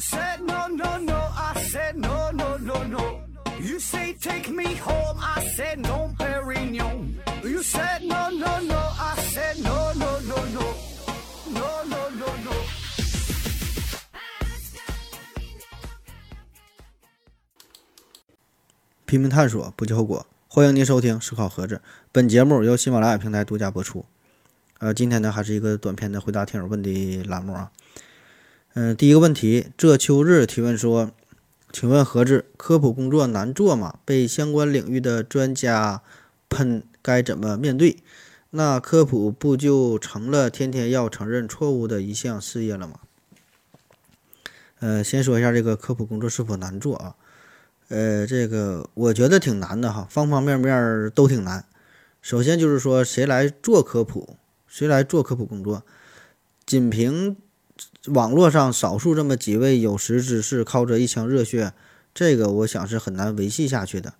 said no no no, I said no no no no. You say take me home, I said no, Perignon. You said no no no, I said no no no no, no no no no. 拼命探索，不计后果。欢迎您收听《思考盒子》，本节目由喜马拉雅平台独家播出。呃，今天呢还是一个短片的回答听友问的栏目啊。嗯、第一个问题，这秋日提问说，请问何志科普工作难做吗？被相关领域的专家喷，该怎么面对？那科普不就成了天天要承认错误的一项事业了吗？呃，先说一下这个科普工作是否难做啊？呃，这个我觉得挺难的哈，方方面面都挺难。首先就是说，谁来做科普，谁来做科普工作，仅凭网络上少数这么几位有识之士靠着一腔热血，这个我想是很难维系下去的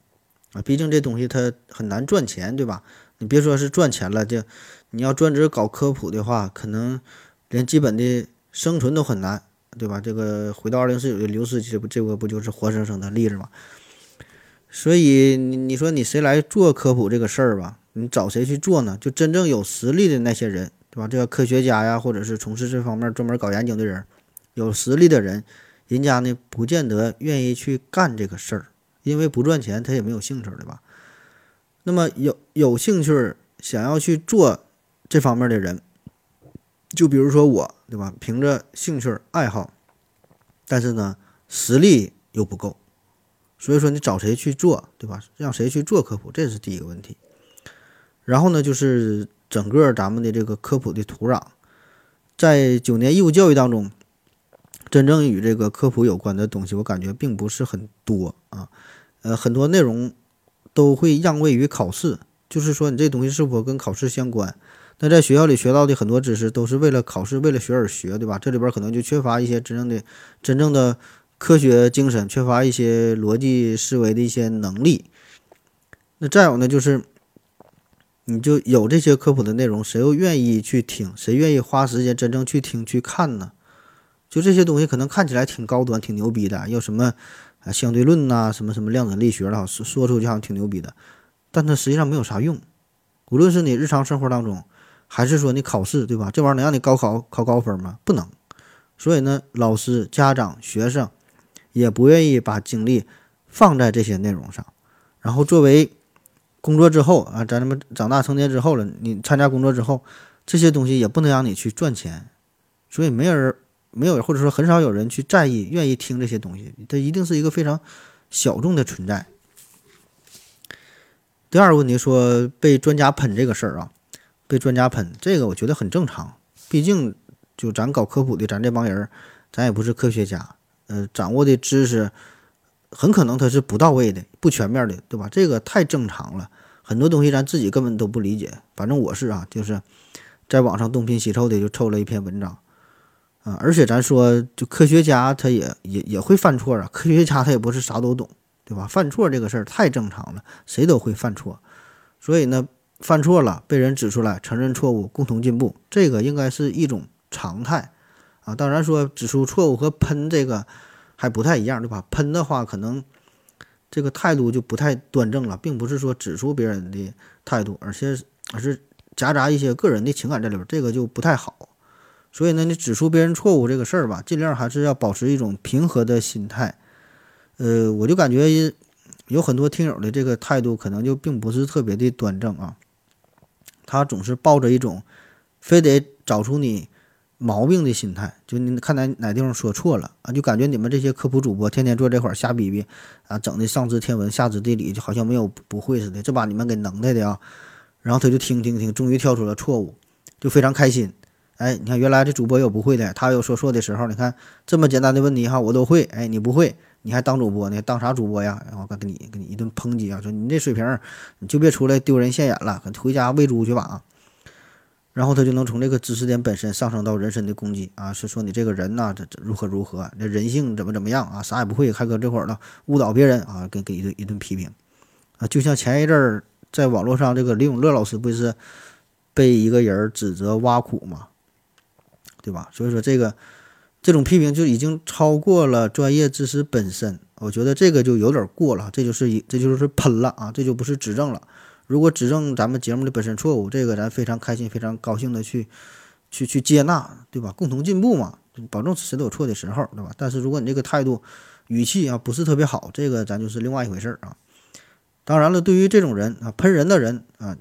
啊。毕竟这东西它很难赚钱，对吧？你别说是赚钱了，就你要专职搞科普的话，可能连基本的生存都很难，对吧？这个回到二零四九的刘司机，这不这个不就是活生生的例子吗？所以你你说你谁来做科普这个事儿吧？你找谁去做呢？就真正有实力的那些人，对吧？这个科学家呀，或者是从事这方面专门搞研究的人，有实力的人，人家呢不见得愿意去干这个事儿，因为不赚钱，他也没有兴趣，对吧？那么有有兴趣想要去做这方面的人，就比如说我，对吧？凭着兴趣爱好，但是呢实力又不够，所以说你找谁去做，对吧？让谁去做科普，这是第一个问题。然后呢，就是整个咱们的这个科普的土壤，在九年义务教育当中，真正与这个科普有关的东西，我感觉并不是很多啊。呃，很多内容都会让位于考试，就是说你这东西是否跟考试相关。那在学校里学到的很多知识都是为了考试、为了学而学，对吧？这里边可能就缺乏一些真正的、真正的科学精神，缺乏一些逻辑思维的一些能力。那再有呢，就是你就有这些科普的内容，谁又愿意去听？谁愿意花时间真正去听去看呢？就这些东西可能看起来挺高端、挺牛逼的，有什么啊相对论呐、什么什么量子力学了，说说出去好像挺牛逼的，但它实际上没有啥用。无论是你日常生活当中，还是说你考试，对吧？这玩意儿能让你高考考高分吗？不能。所以呢，老师、家长、学生也不愿意把精力放在这些内容上。然后作为工作之后啊，咱们长大成年之后了，你参加工作之后，这些东西也不能让你去赚钱，所以没人没有或者说很少有人去在意、愿意听这些东西，它一定是一个非常小众的存在。第二个问题说被专家喷这个事儿啊，被专家喷这个我觉得很正常，毕竟就咱搞科普的，咱这帮人，咱也不是科学家，呃，掌握的知识很可能它是不到位的、不全面的，对吧？这个太正常了，很多东西咱自己根本都不理解。反正我是啊，就是在网上东拼西凑的就凑了一篇文章啊，而且咱说就科学家他也也也会犯错啊，科学家他也不是啥都懂。对吧？犯错这个事儿太正常了，谁都会犯错，所以呢，犯错了被人指出来，承认错误，共同进步，这个应该是一种常态啊。当然说指出错误和喷这个还不太一样，对吧？喷的话可能这个态度就不太端正了，并不是说指出别人的态度，而且而是夹杂一些个人的情感在里边，这个就不太好。所以呢，你指出别人错误这个事儿吧，尽量还是要保持一种平和的心态。呃，我就感觉有很多听友的这个态度可能就并不是特别的端正啊，他总是抱着一种非得找出你毛病的心态，就你看哪哪地方说错了啊，就感觉你们这些科普主播天天坐这块瞎逼逼啊，整的上知天文下知地理，就好像没有不会似的，这把你们给能耐的啊，然后他就听听听，终于跳出了错误，就非常开心。哎，你看原来这主播有不会的，他有说错的时候，你看这么简单的问题哈，我都会，哎，你不会。你还当主播呢？当啥主播呀？然后给你给你一顿抨击啊！说你这水平，你就别出来丢人现眼了，回家喂猪去吧啊。然后他就能从这个知识点本身上升到人身的攻击啊，是说你这个人呐，这这如何如何，这人性怎么怎么样啊？啥也不会，还搁这块儿呢误导别人啊，给给一顿一顿批评啊！就像前一阵儿在网络上，这个李永乐老师不是被一个人指责挖苦嘛，对吧？所以说这个。这种批评就已经超过了专业知识本身，我觉得这个就有点过了，这就是一这就是喷了啊，这就不是指正了。如果指正咱们节目的本身错误，这个咱非常开心、非常高兴的去去去接纳，对吧？共同进步嘛，保证谁都有错的时候，对吧？但是如果你这个态度、语气啊不是特别好，这个咱就是另外一回事儿啊。当然了，对于这种人啊，喷人的人啊，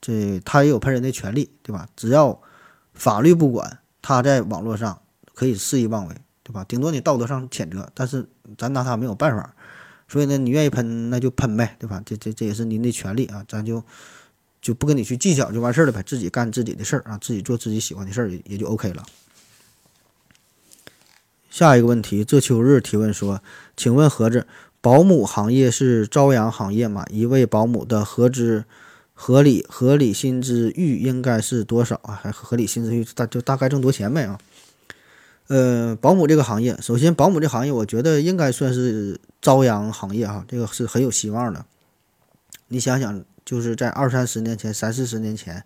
这他也有喷人的权利，对吧？只要法律不管，他在网络上可以肆意妄为，对吧？顶多你道德上谴责，但是咱拿他没有办法。所以呢，你愿意喷那就喷呗，对吧？这这这也是您的权利啊，咱就就不跟你去计较就完事儿了呗，自己干自己的事儿啊，自己做自己喜欢的事儿也也就 OK 了。下一个问题，这秋日提问说，请问盒子，保姆行业是朝阳行业吗？一位保姆的合资合理合理薪资域应该是多少啊？还合理薪资域大就大概挣多钱呗啊？呃，保姆这个行业，首先保姆这行业，我觉得应该算是朝阳行业哈，这个是很有希望的。你想想，就是在二三十年前、三四十年前，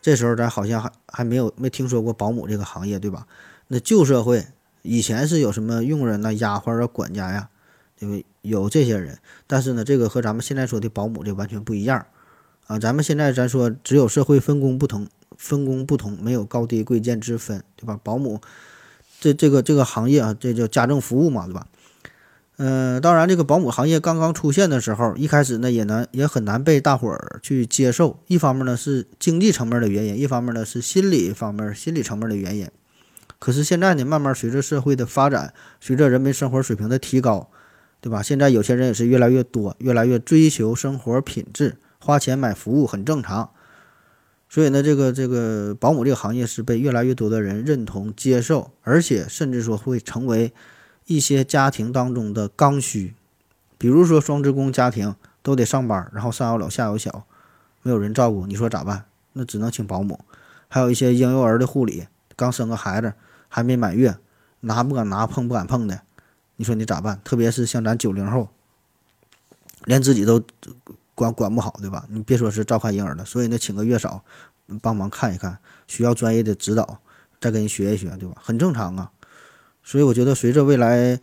这时候咱好像还还没有没听说过保姆这个行业，对吧？那旧社会以前是有什么佣人呐、丫鬟啊、管家呀，对吧？有这些人，但是呢，这个和咱们现在说的保姆这完全不一样啊。咱们现在咱说只有社会分工不同，分工不同，没有高低贵贱之分，对吧？保姆。这这个这个行业啊，这叫家政服务嘛，对吧？嗯，当然，这个保姆行业刚刚出现的时候，一开始呢也难也很难被大伙儿去接受。一方面呢是经济层面的原因，一方面呢是心理方面、心理层面的原因。可是现在呢，慢慢随着社会的发展，随着人们生活水平的提高，对吧？现在有钱人也是越来越多，越来越追求生活品质，花钱买服务很正常。所以呢，这个这个保姆这个行业是被越来越多的人认同、接受，而且甚至说会成为一些家庭当中的刚需。比如说双职工家庭都得上班，然后上有老下有小，没有人照顾，你说咋办？那只能请保姆。还有一些婴幼儿的护理，刚生个孩子还没满月，拿不敢拿、碰不敢碰的，你说你咋办？特别是像咱九零后，连自己都。管管不好，对吧？你别说是照看婴儿了，所以呢，请个月嫂帮忙看一看，需要专业的指导，再跟你学一学，对吧？很正常啊。所以我觉得，随着未来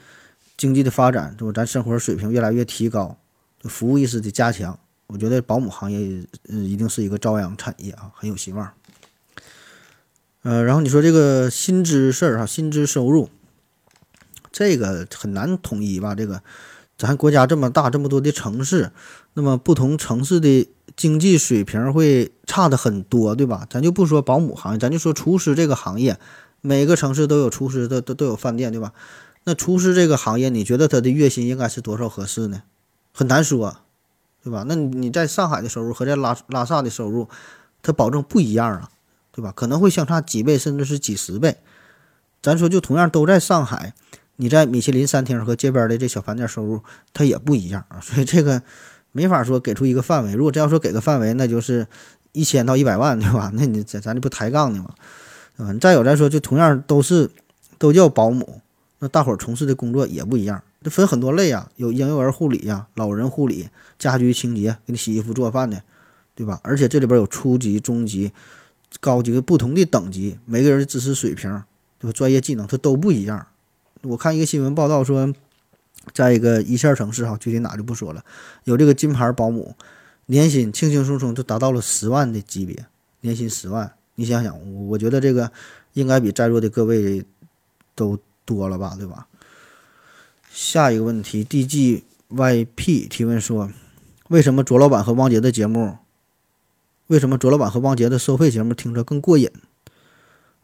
经济的发展，对吧？咱生活水平越来越提高，服务意识的加强，我觉得保姆行业嗯一定是一个朝阳产业啊，很有希望。呃，然后你说这个薪资事儿哈，薪资收入这个很难统一吧？这个。咱国家这么大，这么多的城市，那么不同城市的经济水平会差的很多，对吧？咱就不说保姆行业，咱就说厨师这个行业，每个城市都有厨师，都都都有饭店，对吧？那厨师这个行业，你觉得他的月薪应该是多少合适呢？很难说，对吧？那你在上海的收入和在拉拉萨的收入，他保证不一样啊，对吧？可能会相差几倍，甚至是几十倍。咱说就同样都在上海。你在米其林餐厅和街边的这小饭店收入，它也不一样啊，所以这个没法说给出一个范围。如果真要说给个范围，那就是一千到一百万，对吧？那你咱咱这不抬杠呢吗？嗯，再有再说，就同样都是都叫保姆，那大伙儿从事的工作也不一样，这分很多类啊，有婴幼儿护理呀、老人护理、家居清洁、给你洗衣服做饭的，对吧？而且这里边有初级、中级、高级不同的等级，每个人的知识水平、对吧？专业技能它都不一样。我看一个新闻报道说，在一个一线城市哈，具体哪就不说了，有这个金牌保姆，年薪轻轻松松就达到了十万的级别，年薪十万，你想想，我觉得这个应该比在座的各位都多了吧，对吧？下一个问题，DGYP 提问说，为什么卓老板和汪杰的节目，为什么卓老板和汪杰的收费节目听着更过瘾？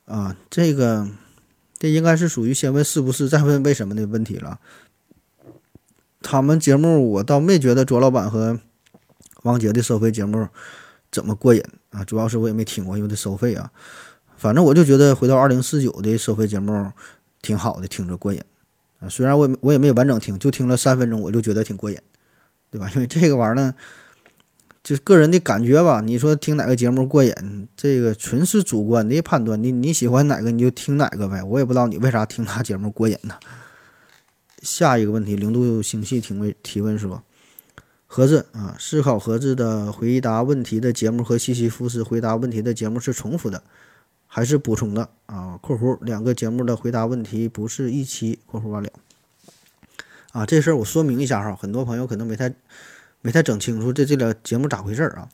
啊，这个。这应该是属于先问是不是，再问为什么的问题了。他们节目我倒没觉得卓老板和王杰的收费节目怎么过瘾啊，主要是我也没听过，因为他收费啊。反正我就觉得回到二零四九的收费节目挺好的，听着过瘾啊。虽然我我也没完整听，就听了三分钟，我就觉得挺过瘾，对吧？因为这个玩意儿呢。就个人的感觉吧，你说听哪个节目过瘾，这个纯是主观的判断。你你喜欢哪个你就听哪个呗，我也不知道你为啥听他节目过瘾呢。下一个问题，零度星系提问提问说，盒子啊，思考盒子的回答问题的节目和西西弗斯回答问题的节目是重复的，还是补充的啊。（括弧两个节目的回答问题不是一期。）（括弧完了）啊，这事儿我说明一下哈，很多朋友可能没太没太整清楚这这个节目咋回事啊？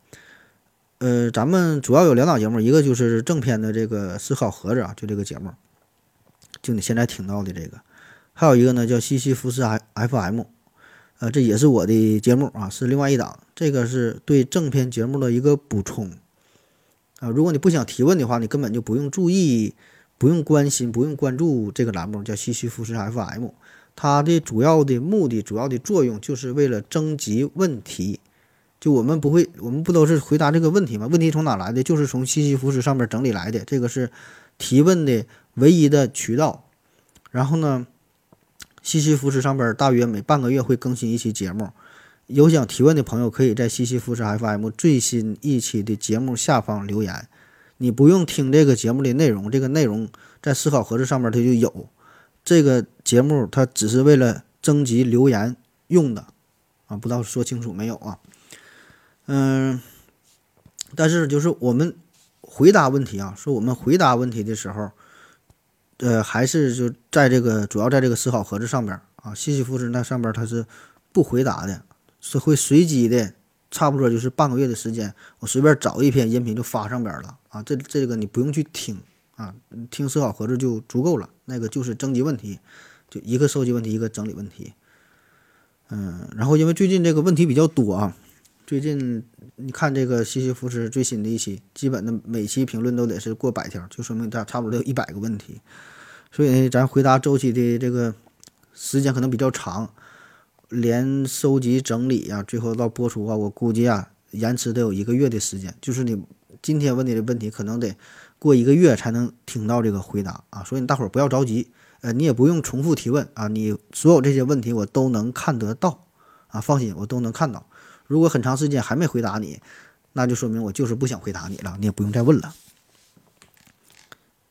呃，咱们主要有两档节目，一个就是正片的这个思考盒子啊，就这个节目，就你现在听到的这个，还有一个呢叫西西弗斯 FM，呃，这也是我的节目啊，是另外一档，这个是对正片节目的一个补充啊。如果你不想提问的话，你根本就不用注意、不用关心、不用关注这个栏目，叫西西弗斯 FM。它的主要的目的、主要的作用，就是为了征集问题。就我们不会，我们不都是回答这个问题吗？问题从哪来的？就是从西西弗斯上面整理来的。这个是提问的唯一的渠道。然后呢，西西弗斯上边大约每半个月会更新一期节目。有想提问的朋友，可以在西西弗斯 FM 最新一期的节目下方留言。你不用听这个节目的内容，这个内容在思考盒子上面它就有。这个节目它只是为了征集留言用的啊，不知道说清楚没有啊？嗯，但是就是我们回答问题啊，说我们回答问题的时候，呃，还是就在这个主要在这个思考盒子上边啊，西西弗斯那上边它是不回答的，是会随机的，差不多就是半个月的时间，我随便找一篇音频就发上边了啊，这这个你不用去听啊，听思考盒子就足够了，那个就是征集问题，就一个收集问题，一个整理问题，嗯，然后因为最近这个问题比较多啊。最近你看这个西西弗斯最新的一期，基本的每期评论都得是过百条，就说明它差不多有一百个问题，所以咱回答周期的这个时间可能比较长，连收集整理啊，最后到播出啊，我估计啊，延迟得有一个月的时间，就是你今天问你的问题，可能得过一个月才能听到这个回答啊，所以你大伙儿不要着急，呃，你也不用重复提问啊，你所有这些问题我都能看得到啊，放心，我都能看到。如果很长时间还没回答你，那就说明我就是不想回答你了，你也不用再问了。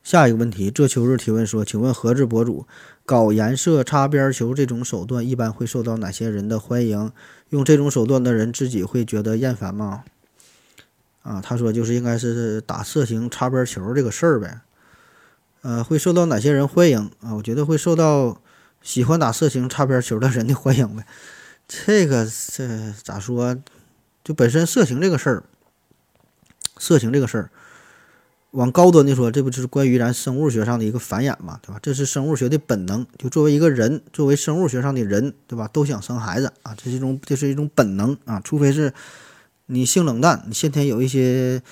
下一个问题，这秋日提问说：“请问盒子博主搞颜色擦边球这种手段，一般会受到哪些人的欢迎？用这种手段的人自己会觉得厌烦吗？”啊，他说就是应该是打色情擦边球这个事儿呗。呃，会受到哪些人欢迎啊？我觉得会受到喜欢打色情擦边球的人的欢迎呗。这个这咋说？就本身色情这个事儿，色情这个事儿，往高端的说，这不就是关于咱生物学上的一个繁衍嘛，对吧？这是生物学的本能。就作为一个人，作为生物学上的人，对吧？都想生孩子啊，这是一种这是一种本能啊。除非是你性冷淡，你先天有一些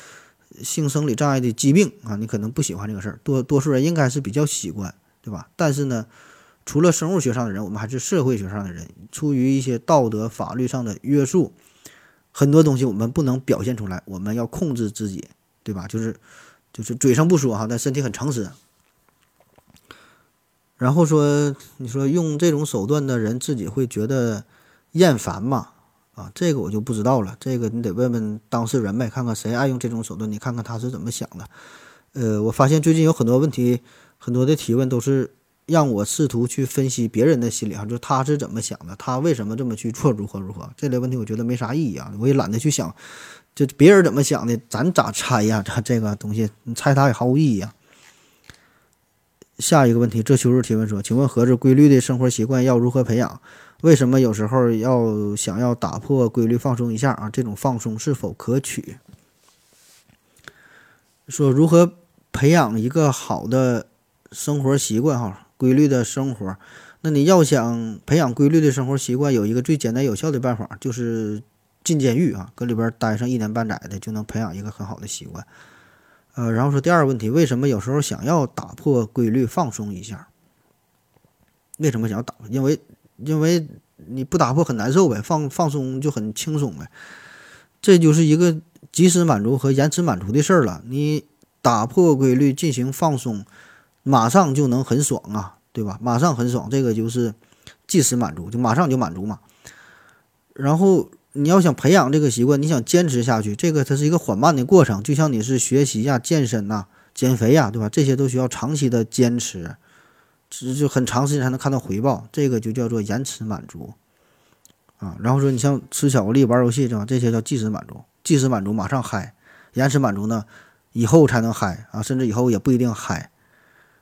性生理障碍的疾病啊，你可能不喜欢这个事儿。多多数人应该是比较习惯，对吧？但是呢。除了生物学上的人，我们还是社会学上的人。出于一些道德、法律上的约束，很多东西我们不能表现出来，我们要控制自己，对吧？就是，就是嘴上不说哈，但身体很诚实。然后说，你说用这种手段的人自己会觉得厌烦吗？啊，这个我就不知道了。这个你得问问当事人呗，看看谁爱用这种手段，你看看他是怎么想的。呃，我发现最近有很多问题，很多的提问都是。让我试图去分析别人的心理啊，就他是怎么想的，他为什么这么去做，如何如何这类问题，我觉得没啥意义啊，我也懒得去想，就别人怎么想的，咱咋猜呀？他这个东西，你猜他也毫无意义啊。下一个问题，这秋日提问说，请问盒子规律的生活习惯要如何培养？为什么有时候要想要打破规律放松一下啊？这种放松是否可取？说如何培养一个好的生活习惯哈？规律的生活，那你要想培养规律的生活习惯，有一个最简单有效的办法，就是进监狱啊，搁里边待上一年半载的，就能培养一个很好的习惯。呃，然后说第二个问题，为什么有时候想要打破规律放松一下？为什么想要打破？因为因为你不打破很难受呗，放放松就很轻松呗。这就是一个及时满足和延迟满足的事儿了。你打破规律进行放松。马上就能很爽啊，对吧？马上很爽，这个就是即时满足，就马上就满足嘛。然后你要想培养这个习惯，你想坚持下去，这个它是一个缓慢的过程，就像你是学习呀、健身呐、减肥呀，对吧？这些都需要长期的坚持，就就很长时间才能看到回报，这个就叫做延迟满足啊。然后说你像吃巧克力、玩游戏，对吧？这些叫即时满足，即时满足马上嗨，延迟满足呢？以后才能嗨啊，甚至以后也不一定嗨。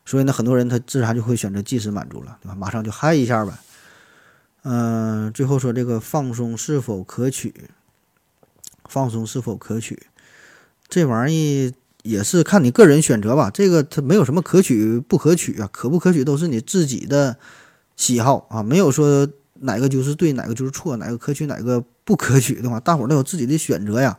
所以呢，很多人他自然就会选择即时满足了，对吧？马上就嗨一下呗。嗯，最后说这个放松是否可取？放松是否可取？这玩意儿也是看你个人选择吧。这个它没有什么可取不可取啊，可不可取都是你自己的喜好啊，没有说哪个就是对，哪个就是错，哪个可取，哪个不可取的话，大伙儿都有自己的选择呀。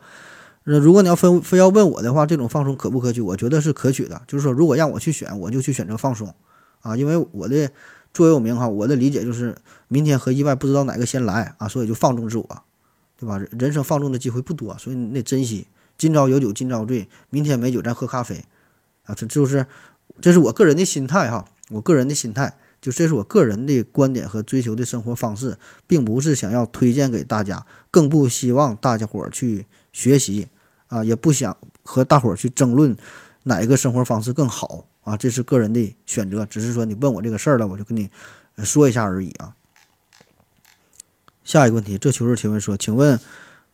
那如果你要非非要问我的话，这种放松可不可取？我觉得是可取的。就是说，如果让我去选，我就去选择放松啊，因为我的座右铭哈，我的理解就是明天和意外不知道哪个先来啊，所以就放纵自我。对吧？人生放纵的机会不多，所以你得珍惜。今朝有酒今朝醉，明天没酒咱喝咖啡，啊，这就是，这是我个人的心态哈，我个人的心态，就这是我个人的观点和追求的生活方式，并不是想要推荐给大家，更不希望大家伙儿去学习啊，也不想和大伙儿去争论哪一个生活方式更好啊，这是个人的选择，只是说你问我这个事儿了，我就跟你说一下而已啊。下一个问题，这求是提问说，请问，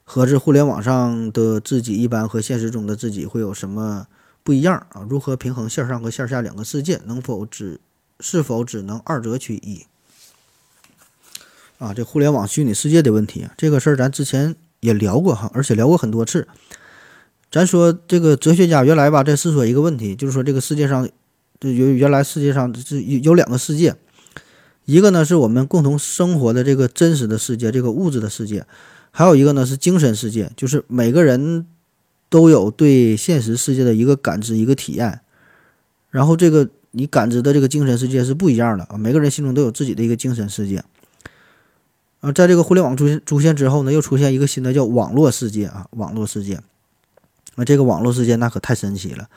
和这互联网上的自己一般和现实中的自己会有什么不一样啊？如何平衡线上和线下两个世界？能否只是否只能二者取一？啊，这互联网虚拟世界的问题，这个事儿咱之前也聊过哈，而且聊过很多次。咱说这个哲学家原来吧，在思索一个问题，就是说这个世界上，这原原来世界上是有有两个世界。一个呢是我们共同生活的这个真实的世界，这个物质的世界；还有一个呢是精神世界，就是每个人都有对现实世界的一个感知、一个体验。然后这个你感知的这个精神世界是不一样的啊，每个人心中都有自己的一个精神世界。啊，在这个互联网出现出现之后呢，又出现一个新的叫网络世界啊，网络世界。那这个网络世界那可太神奇了，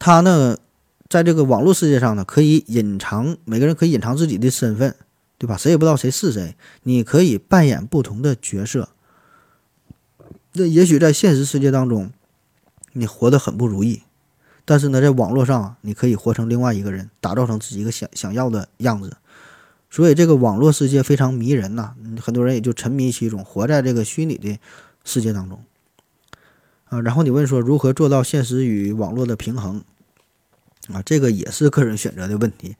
它呢。在这个网络世界上呢，可以隐藏每个人可以隐藏自己的身份，对吧？谁也不知道谁是谁。你可以扮演不同的角色。那也许在现实世界当中，你活得很不如意，但是呢，在网络上你可以活成另外一个人，打造成自己一个想想要的样子。所以这个网络世界非常迷人呐，很多人也就沉迷其中，活在这个虚拟的世界当中。啊，然后你问说如何做到现实与网络的平衡？啊，这个也是个人选择的问题。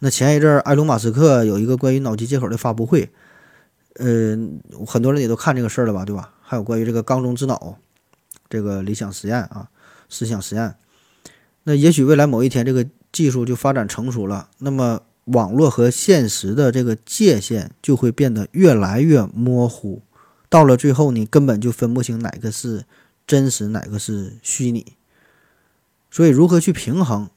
那前一阵儿，埃隆·马斯克有一个关于脑机接口的发布会，嗯，很多人也都看这个事儿了吧，对吧？还有关于这个缸中之脑这个理想实验啊，思想实验。那也许未来某一天，这个技术就发展成熟了，那么网络和现实的这个界限就会变得越来越模糊，到了最后，你根本就分不清哪个是真实，哪个是虚拟。所以，如何去平衡？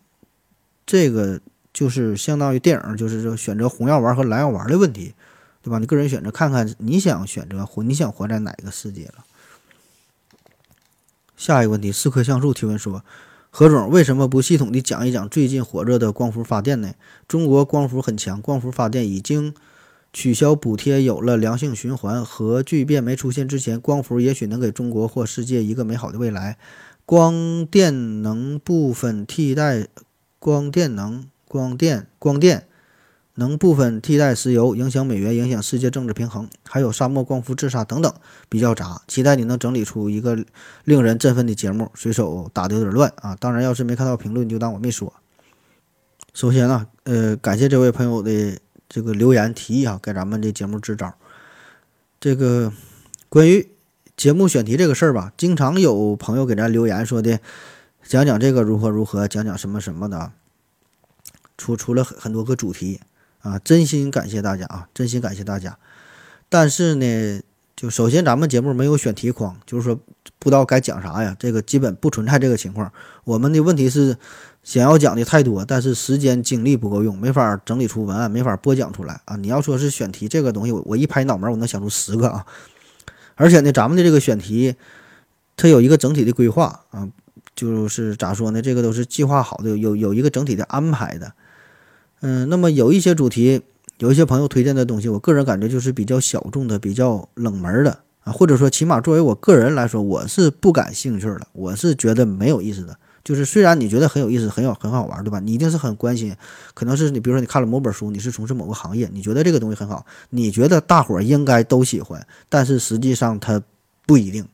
这个就是相当于电影，就是说选择红药丸和蓝药丸的问题，对吧？你个人选择，看看你想选择活，你想活在哪个世界了。下一个问题，四棵橡树提问说：何总为什么不系统的讲一讲最近火热的光伏发电呢？中国光伏很强，光伏发电已经取消补贴，有了良性循环。核聚变没出现之前，光伏也许能给中国或世界一个美好的未来。光电能部分替代。光电能光电光电能部分替代石油，影响美元，影响世界政治平衡，还有沙漠光伏自杀等等，比较杂。期待你能整理出一个令人振奋的节目。随手打的有点乱啊！当然，要是没看到评论，就当我没说。首先呢，呃，感谢这位朋友的这个留言提议啊，给咱们这节目支招。这个关于节目选题这个事儿吧，经常有朋友给咱留言说的。讲讲这个如何如何，讲讲什么什么的，出出了很很多个主题啊！真心感谢大家啊！真心感谢大家。但是呢，就首先咱们节目没有选题框，就是说不知道该讲啥呀，这个基本不存在这个情况。我们的问题是想要讲的太多，但是时间精力不够用，没法整理出文案，没法播讲出来啊！你要说是选题这个东西，我我一拍脑门，我能想出十个啊！而且呢，咱们的这个选题它有一个整体的规划啊。就是咋说呢？这个都是计划好的，有有一个整体的安排的。嗯，那么有一些主题，有一些朋友推荐的东西，我个人感觉就是比较小众的、比较冷门的啊，或者说起码作为我个人来说，我是不感兴趣的，我是觉得没有意思的。就是虽然你觉得很有意思、很有很好玩，对吧？你一定是很关心，可能是你比如说你看了某本书，你是从事某个行业，你觉得这个东西很好，你觉得大伙儿应该都喜欢，但是实际上它不一定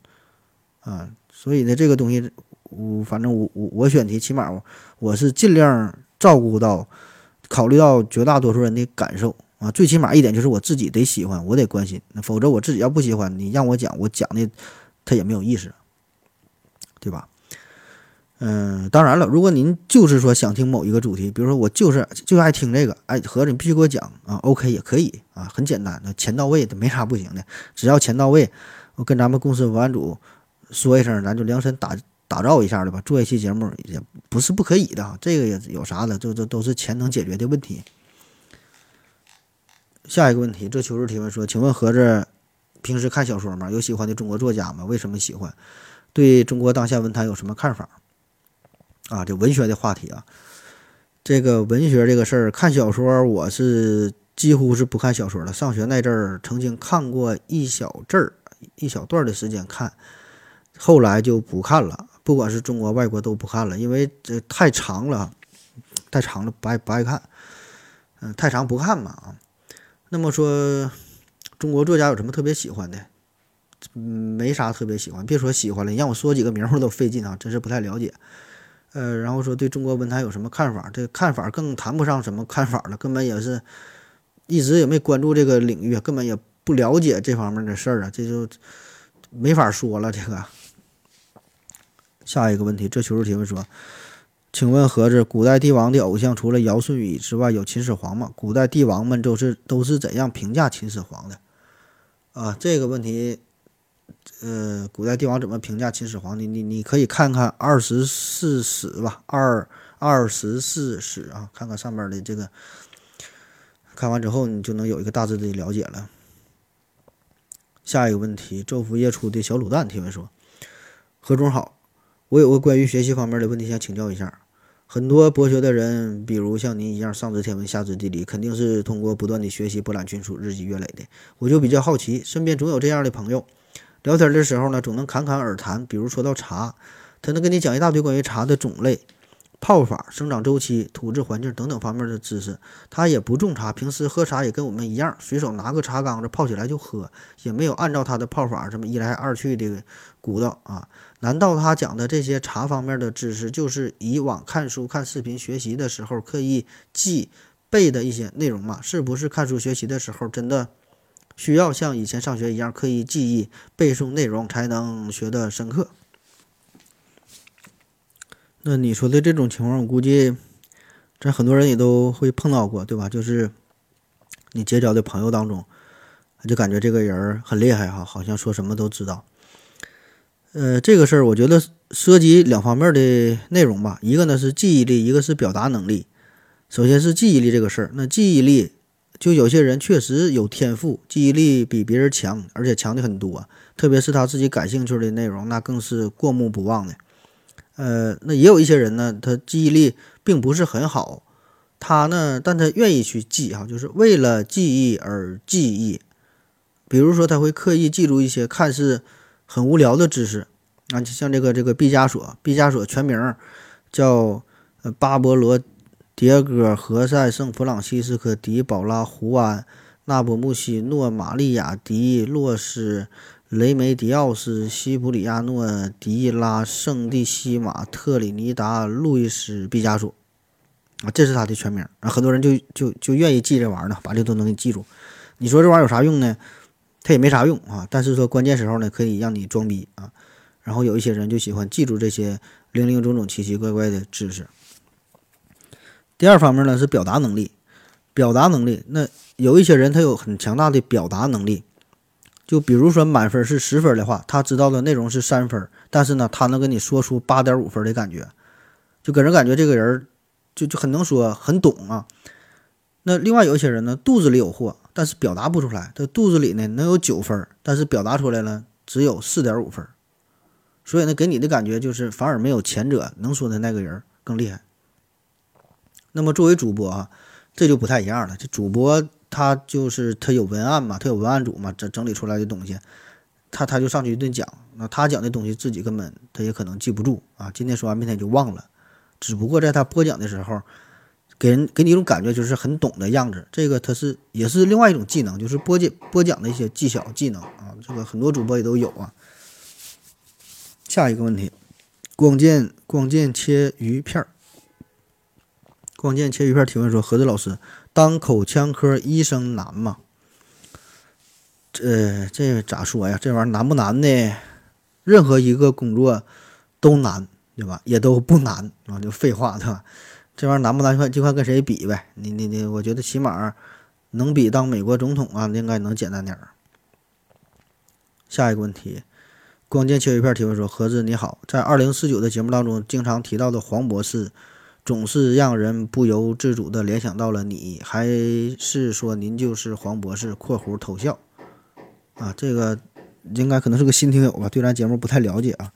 啊。所以呢，这个东西。我反正我我我选题，起码我我是尽量照顾到、考虑到绝大多数人的感受啊。最起码一点就是我自己得喜欢，我得关心，否则我自己要不喜欢，你让我讲，我讲的他也没有意思，对吧？嗯，当然了，如果您就是说想听某一个主题，比如说我就是就爱听这个，哎，合着你必须给我讲啊，OK 也可以啊，很简单，那钱到位的没啥不行的，只要钱到位，我跟咱们公司文案组说一声，咱就量身打打造一下的吧，做一期节目也不是不可以的，这个也有啥的，这这都是钱能解决的问题。下一个问题，这秋日提问说，请问合着平时看小说吗？有喜欢的中国作家吗？为什么喜欢？对中国当下文坛有什么看法？啊，这文学的话题啊，这个文学这个事儿，看小说我是几乎是不看小说的。上学那阵儿曾经看过一小阵儿、一小段的时间看，后来就不看了。不管是中国、外国都不看了，因为这太长了，太长了不爱不爱看。嗯，太长不看嘛啊。那么说，中国作家有什么特别喜欢的？没啥特别喜欢。别说喜欢了，你让我说几个名儿我都费劲啊，真是不太了解。呃，然后说对中国文坛有什么看法？这个看法更谈不上什么看法了，根本也是一直也没关注这个领域，根本也不了解这方面的事儿啊，这就没法说了。这个下一个问题，这求助提问说，请问盒子，古代帝王的偶像除了尧舜禹之外，有秦始皇吗？古代帝王们都是都是怎样评价秦始皇的？啊，这个问题。呃，古代帝王怎么评价秦始皇？你你你可以看看《二十四史》吧，《二二十四史》啊，看看上面的这个。看完之后，你就能有一个大致的了解了。下一个问题，昼伏夜出的小卤蛋提问说：“何总好，我有个关于学习方面的问题想请教一下。很多博学的人，比如像您一样上知天文下知地理，肯定是通过不断的学习博览群书，日积月累的。我就比较好奇，身边总有这样的朋友。”聊天的时候呢，总能侃侃而谈。比如说到茶，他能跟你讲一大堆关于茶的种类、泡法、生长周期、土质环境等等方面的知识。他也不种茶，平时喝茶也跟我们一样，随手拿个茶缸子泡起来就喝，也没有按照他的泡法这么一来二去的鼓捣啊。难道他讲的这些茶方面的知识，就是以往看书、看视频学习的时候刻意记背的一些内容吗？是不是看书学习的时候真的？需要像以前上学一样刻意记忆、背诵内容才能学得深刻。那你说的这种情况，我估计这很多人也都会碰到过，对吧？就是你结交的朋友当中，就感觉这个人很厉害哈，好像说什么都知道。呃，这个事儿我觉得涉及两方面的内容吧，一个呢是记忆力，一个是表达能力。首先是记忆力这个事儿，那记忆力。就有些人确实有天赋，记忆力比别人强，而且强的很多。特别是他自己感兴趣的内容，那更是过目不忘的。呃，那也有一些人呢，他记忆力并不是很好，他呢，但他愿意去记哈，就是为了记忆而记忆。比如说，他会刻意记住一些看似很无聊的知识啊，就像这个这个毕加索，毕加索全名叫巴勃罗。迭戈·何塞·圣弗朗西斯科·迪保拉·胡安·纳波穆西诺·玛利亚·迪洛斯·雷梅迪奥斯·西普里亚诺·迪拉·圣蒂西马·特里尼达·路易斯·毕加索啊，这是他的全名啊。很多人就就就愿意记这玩意儿呢，把这都能给记住。你说这玩意儿有啥用呢？它也没啥用啊。但是说关键时候呢，可以让你装逼啊。然后有一些人就喜欢记住这些零零总总、奇奇怪怪的知识。第二方面呢是表达能力，表达能力，那有一些人他有很强大的表达能力，就比如说满分是十分的话，他知道的内容是三分，但是呢他能跟你说出八点五分的感觉，就给人感觉这个人就就很能说，很懂啊。那另外有一些人呢肚子里有货，但是表达不出来，他肚子里呢能有九分，但是表达出来了只有四点五分，所以呢给你的感觉就是反而没有前者能说的那个人更厉害。那么作为主播啊，这就不太一样了。这主播他就是他有文案嘛，他有文案组嘛，整整理出来的东西，他他就上去一顿讲。那他讲的东西自己根本他也可能记不住啊，今天说完明天就忘了。只不过在他播讲的时候，给人给你一种感觉就是很懂的样子。这个他是也是另外一种技能，就是播讲播讲的一些技巧技能啊。这个很多主播也都有啊。下一个问题。光剑光剑切鱼片儿，光剑切鱼片提问说：何子老师，当口腔科医生难吗？这这咋说呀？这玩意儿难不难呢？任何一个工作都难，对吧？也都不难啊，就废话，对吧？这玩意儿难不难？看就看跟谁比呗。你你你，我觉得起码能比当美国总统啊，应该能简单点儿。下一个问题。光剑切一片提问说：“何子你好，在二零四九的节目当中，经常提到的黄博士，总是让人不由自主地联想到了你，还是说您就是黄博士？（括弧偷笑）啊，这个应该可能是个新听友吧，对咱节目不太了解啊。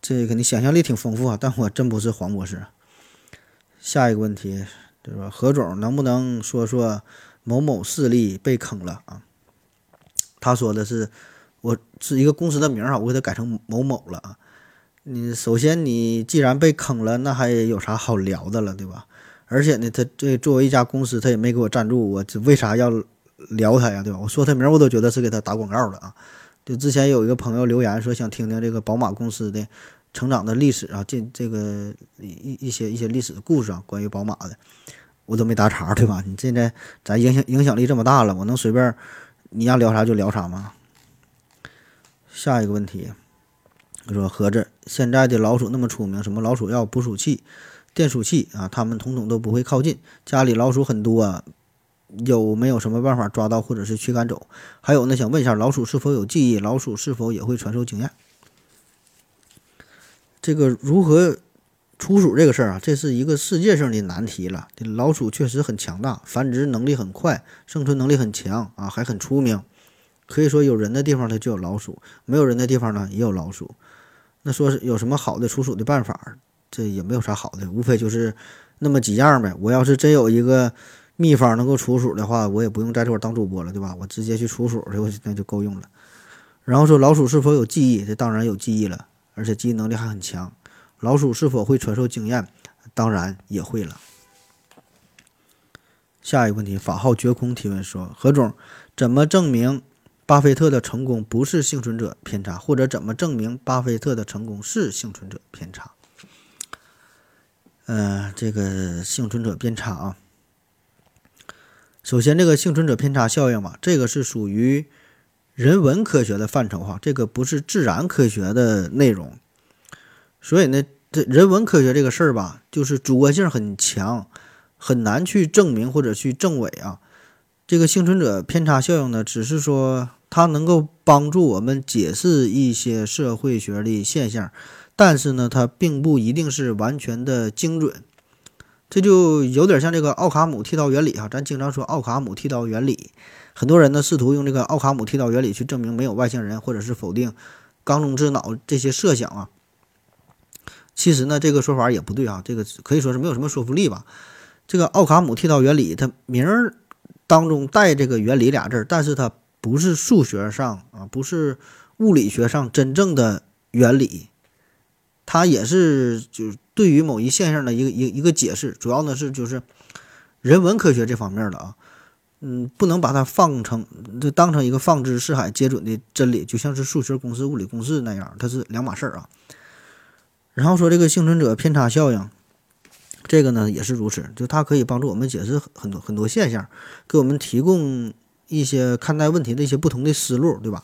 这个你想象力挺丰富啊，但我真不是黄博士。下一个问题就是，何总能不能说说某某势力被坑了啊？他说的是。”我是一个公司的名儿啊，我给它改成某某了啊。你首先你既然被坑了，那还有啥好聊的了，对吧？而且呢，他这作为一家公司，他也没给我赞助，我这为啥要聊他呀，对吧？我说他名儿，我都觉得是给他打广告了啊。就之前有一个朋友留言说想听听这个宝马公司的成长的历史啊，这这个一一些一些历史的故事啊，关于宝马的，我都没搭茬，对吧？你现在咱影响影响力这么大了，我能随便你要聊啥就聊啥吗？下一个问题，他说：“盒子，现在的老鼠那么出名，什么老鼠药、捕鼠器、电鼠器啊，他们统统都不会靠近。家里老鼠很多，有没有什么办法抓到或者是驱赶走？还有呢，想问一下，老鼠是否有记忆？老鼠是否也会传授经验？这个如何除鼠这个事儿啊，这是一个世界性的难题了。老鼠确实很强大，繁殖能力很快，生存能力很强啊，还很出名。”可以说有人的地方它就有老鼠，没有人的地方呢也有老鼠。那说有什么好的除鼠的办法？这也没有啥好的，无非就是那么几样呗。我要是真有一个秘方能够除鼠的话，我也不用在这块当主播了，对吧？我直接去除鼠去，那就够用了。然后说老鼠是否有记忆？这当然有记忆了，而且记忆能力还很强。老鼠是否会传授经验？当然也会了。下一个问题，法号绝空提问说：何总怎么证明？巴菲特的成功不是幸存者偏差，或者怎么证明巴菲特的成功是幸存者偏差？呃，这个幸存者偏差啊，首先这个幸存者偏差效应嘛，这个是属于人文科学的范畴哈，这个不是自然科学的内容，所以呢，这人文科学这个事儿吧，就是主观性很强，很难去证明或者去证伪啊。这个幸存者偏差效应呢，只是说。它能够帮助我们解释一些社会学的现象，但是呢，它并不一定是完全的精准。这就有点像这个奥卡姆剃刀原理哈，咱经常说奥卡姆剃刀原理，很多人呢试图用这个奥卡姆剃刀原理去证明没有外星人，或者是否定缸中之脑这些设想啊。其实呢，这个说法也不对啊，这个可以说是没有什么说服力吧。这个奥卡姆剃刀原理，它名儿当中带这个“原理”俩字儿，但是它。不是数学上啊，不是物理学上真正的原理，它也是就是对于某一现象的一个一一个解释，主要呢是就是人文科学这方面的啊，嗯，不能把它放成就当成一个放之四海皆准的真理，就像是数学公式、物理公式那样，它是两码事儿啊。然后说这个幸存者偏差效应，这个呢也是如此，就它可以帮助我们解释很多很多现象，给我们提供。一些看待问题的一些不同的思路，对吧？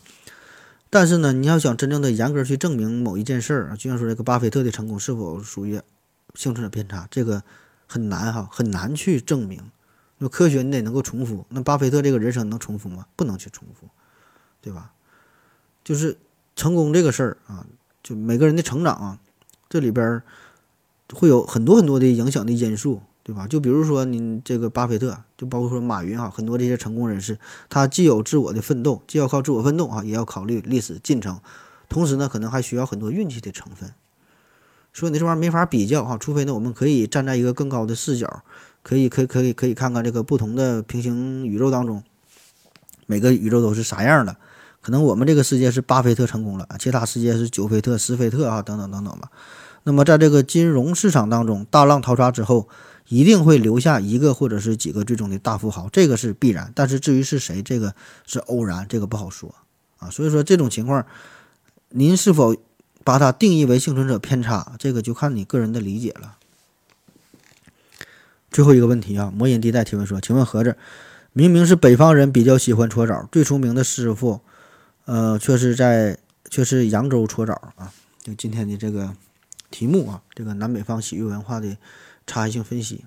但是呢，你要想真正的严格去证明某一件事儿啊，就像说这个巴菲特的成功是否属于幸存者偏差，这个很难哈，很难去证明。那科学你得能够重复，那巴菲特这个人生能重复吗？不能去重复，对吧？就是成功这个事儿啊，就每个人的成长啊，这里边会有很多很多的影响的因素。对吧？就比如说你这个巴菲特，就包括说马云哈，很多这些成功人士，他既有自我的奋斗，既要靠自我奋斗啊，也要考虑历史进程，同时呢，可能还需要很多运气的成分。所以你这玩意儿没法比较哈，除非呢，我们可以站在一个更高的视角，可以可以可以可以看看这个不同的平行宇宙当中，每个宇宙都是啥样的。可能我们这个世界是巴菲特成功了，其他世界是久菲特、斯菲特啊等等等等吧。那么在这个金融市场当中，大浪淘沙之后。一定会留下一个或者是几个最终的大富豪，这个是必然。但是至于是谁，这个是偶然，这个不好说啊。所以说这种情况，您是否把它定义为幸存者偏差，这个就看你个人的理解了。最后一个问题啊，魔音地带提问说：“请问盒子，明明是北方人比较喜欢搓澡，最出名的师傅，呃，却是在却是扬州搓澡啊？就今天的这个题目啊，这个南北方洗浴文化的差异性分析。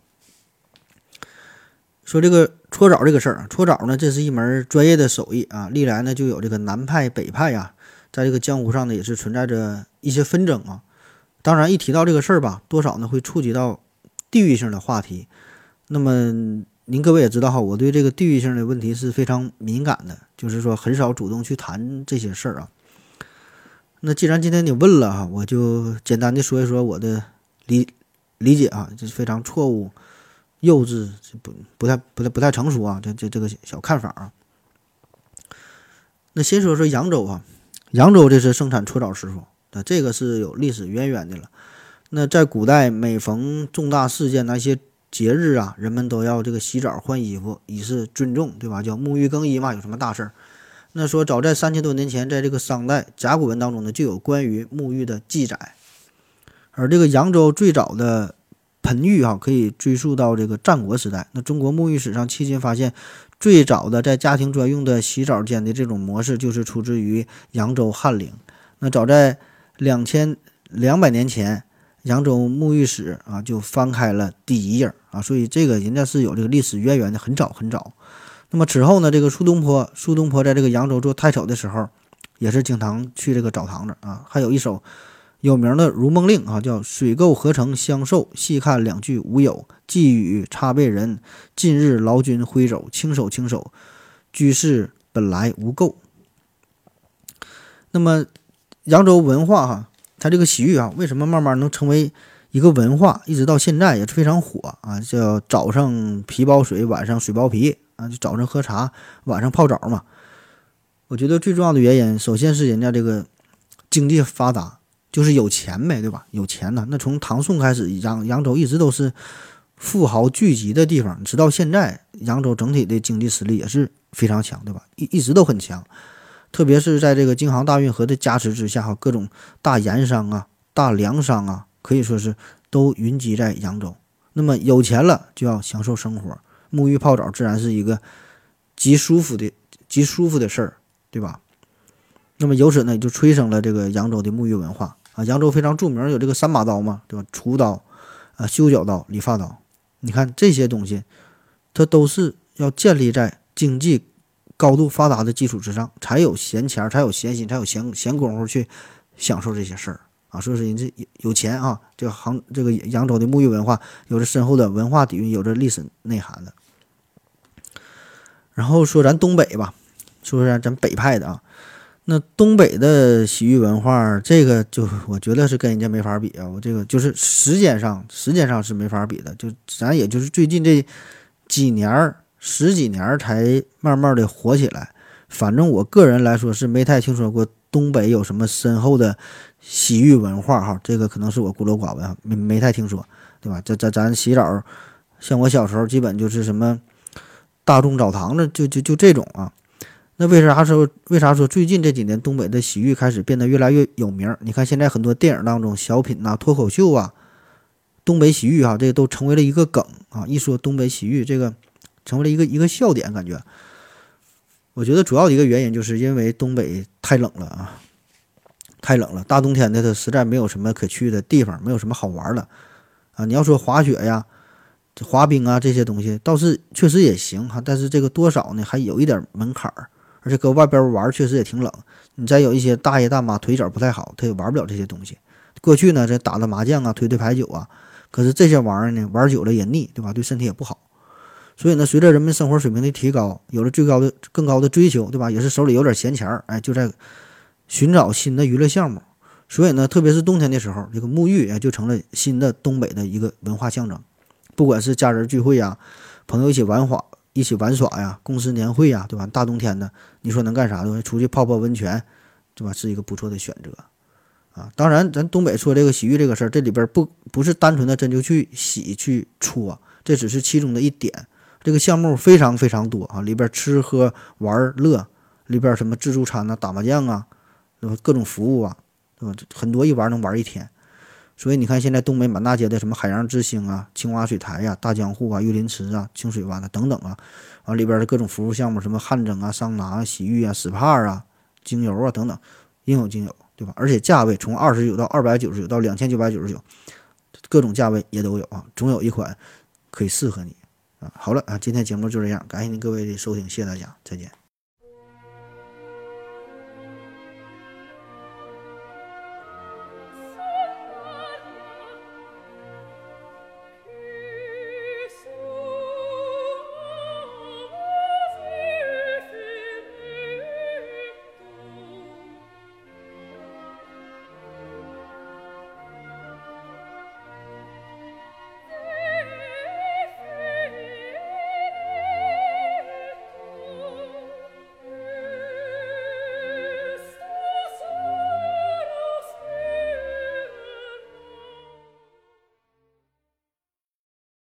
说这个搓澡这个事儿啊，搓澡呢，这是一门专业的手艺啊，历来呢就有这个南派北派啊，在这个江湖上呢也是存在着一些纷争啊。当然，一提到这个事儿吧，多少呢会触及到。”地域性的话题，那么您各位也知道哈，我对这个地域性的问题是非常敏感的，就是说很少主动去谈这些事儿啊。那既然今天你问了哈，我就简单的说一说我的理理解啊，这是非常错误、幼稚、不不太不太不太成熟啊，这这这个小看法啊。那先说说扬州啊，扬州这是生产搓澡师傅，那这个是有历史渊源的了。那在古代，每逢重大事件，那些节日啊，人们都要这个洗澡换衣服，以示尊重，对吧？叫沐浴更衣嘛。有什么大事儿？那说早在三千多年前，在这个商代甲骨文当中呢，就有关于沐浴的记载。而这个扬州最早的盆浴啊，可以追溯到这个战国时代。那中国沐浴史上迄今发现最早的在家庭专用的洗澡间的这种模式，就是出自于扬州翰林。那早在两千两百年前。扬州沐浴史啊，就翻开了第一页啊，所以这个人家是有这个历史渊源的，很早很早。那么此后呢，这个苏东坡，苏东坡在这个扬州做太守的时候，也是经常去这个澡堂子啊。还有一首有名的《如梦令》啊，叫“水垢何曾相受，细看两句无有。寄语插背人，近日劳君挥走，轻手轻手，居士本来无垢。”那么扬州文化哈。它这个洗浴啊，为什么慢慢能成为一个文化，一直到现在也是非常火啊？叫早上皮包水，晚上水包皮啊，就早上喝茶，晚上泡澡嘛。我觉得最重要的原因，首先是人家这个经济发达，就是有钱呗，对吧？有钱呢，那从唐宋开始，扬扬州一直都是富豪聚集的地方，直到现在，扬州整体的经济实力也是非常强，对吧？一一直都很强。特别是在这个京杭大运河的加持之下，哈，各种大盐商啊、大粮商啊，可以说是都云集在扬州。那么有钱了就要享受生活，沐浴泡澡自然是一个极舒服的、极舒服的事儿，对吧？那么由此呢，就催生了这个扬州的沐浴文化啊。扬州非常著名，有这个三把刀嘛，对吧？厨刀、啊修脚刀、理发刀。你看这些东西，它都是要建立在经济。高度发达的基础之上，才有闲钱，才有闲心，才有闲闲工夫去享受这些事儿啊！所以说，人这有钱啊，这个杭这个扬州的沐浴文化有着深厚的文化底蕴，有着历史内涵的。然后说咱东北吧，说说咱北派的啊，那东北的洗浴文化，这个就我觉得是跟人家没法比啊！我这个就是时间上，时间上是没法比的，就咱也就是最近这几年儿。十几年才慢慢的火起来，反正我个人来说是没太听说过东北有什么深厚的洗浴文化哈，这个可能是我孤陋寡闻，没没太听说，对吧？咱咱咱洗澡，像我小时候基本就是什么大众澡堂子，就就就这种啊。那为啥说为啥说最近这几年东北的洗浴开始变得越来越有名？你看现在很多电影当中、小品呐、脱口秀啊，东北洗浴哈，这都成为了一个梗啊。一说东北洗浴，这个。成为了一个一个笑点，感觉。我觉得主要的一个原因就是因为东北太冷了啊，太冷了。大冬天的，它实在没有什么可去的地方，没有什么好玩的啊。你要说滑雪呀、滑冰啊这些东西，倒是确实也行哈，但是这个多少呢，还有一点门槛儿。而且搁外边玩确实也挺冷。你再有一些大爷大妈腿脚不太好，他也玩不了这些东西。过去呢，这打打麻将啊、推推牌九啊，可是这些玩意儿呢，玩久了也腻，对吧？对身体也不好。所以呢，随着人们生活水平的提高，有了最高的、更高的追求，对吧？也是手里有点闲钱儿，哎，就在寻找新的娱乐项目。所以呢，特别是冬天的时候，这个沐浴也就成了新的东北的一个文化象征。不管是家人聚会呀，朋友一起玩耍、一起玩耍呀，公司年会呀，对吧？大冬天的，你说能干啥？东西出去泡泡温泉，对吧？是一个不错的选择啊。当然，咱东北说这个洗浴这个事儿，这里边不不是单纯的真就去洗去搓，这只是其中的一点。这个项目非常非常多啊，里边吃喝玩乐，里边什么自助餐呐、打麻将啊，各种服务啊，对吧？很多一玩能玩一天。所以你看，现在东北满大街的什么海洋之星啊、青蛙水台呀、大江户啊、玉林池啊、清水湾啊等等啊，啊里边的各种服务项目，什么汗蒸啊、桑拿、洗浴啊、SPA 啊、精油啊等等，应有尽有，对吧？而且价位从二十九到二百九十九到两千九百九十九，各种价位也都有啊，总有一款可以适合你啊。好了啊，今天节目就这样，感谢您各位的收听，谢谢大家，再见。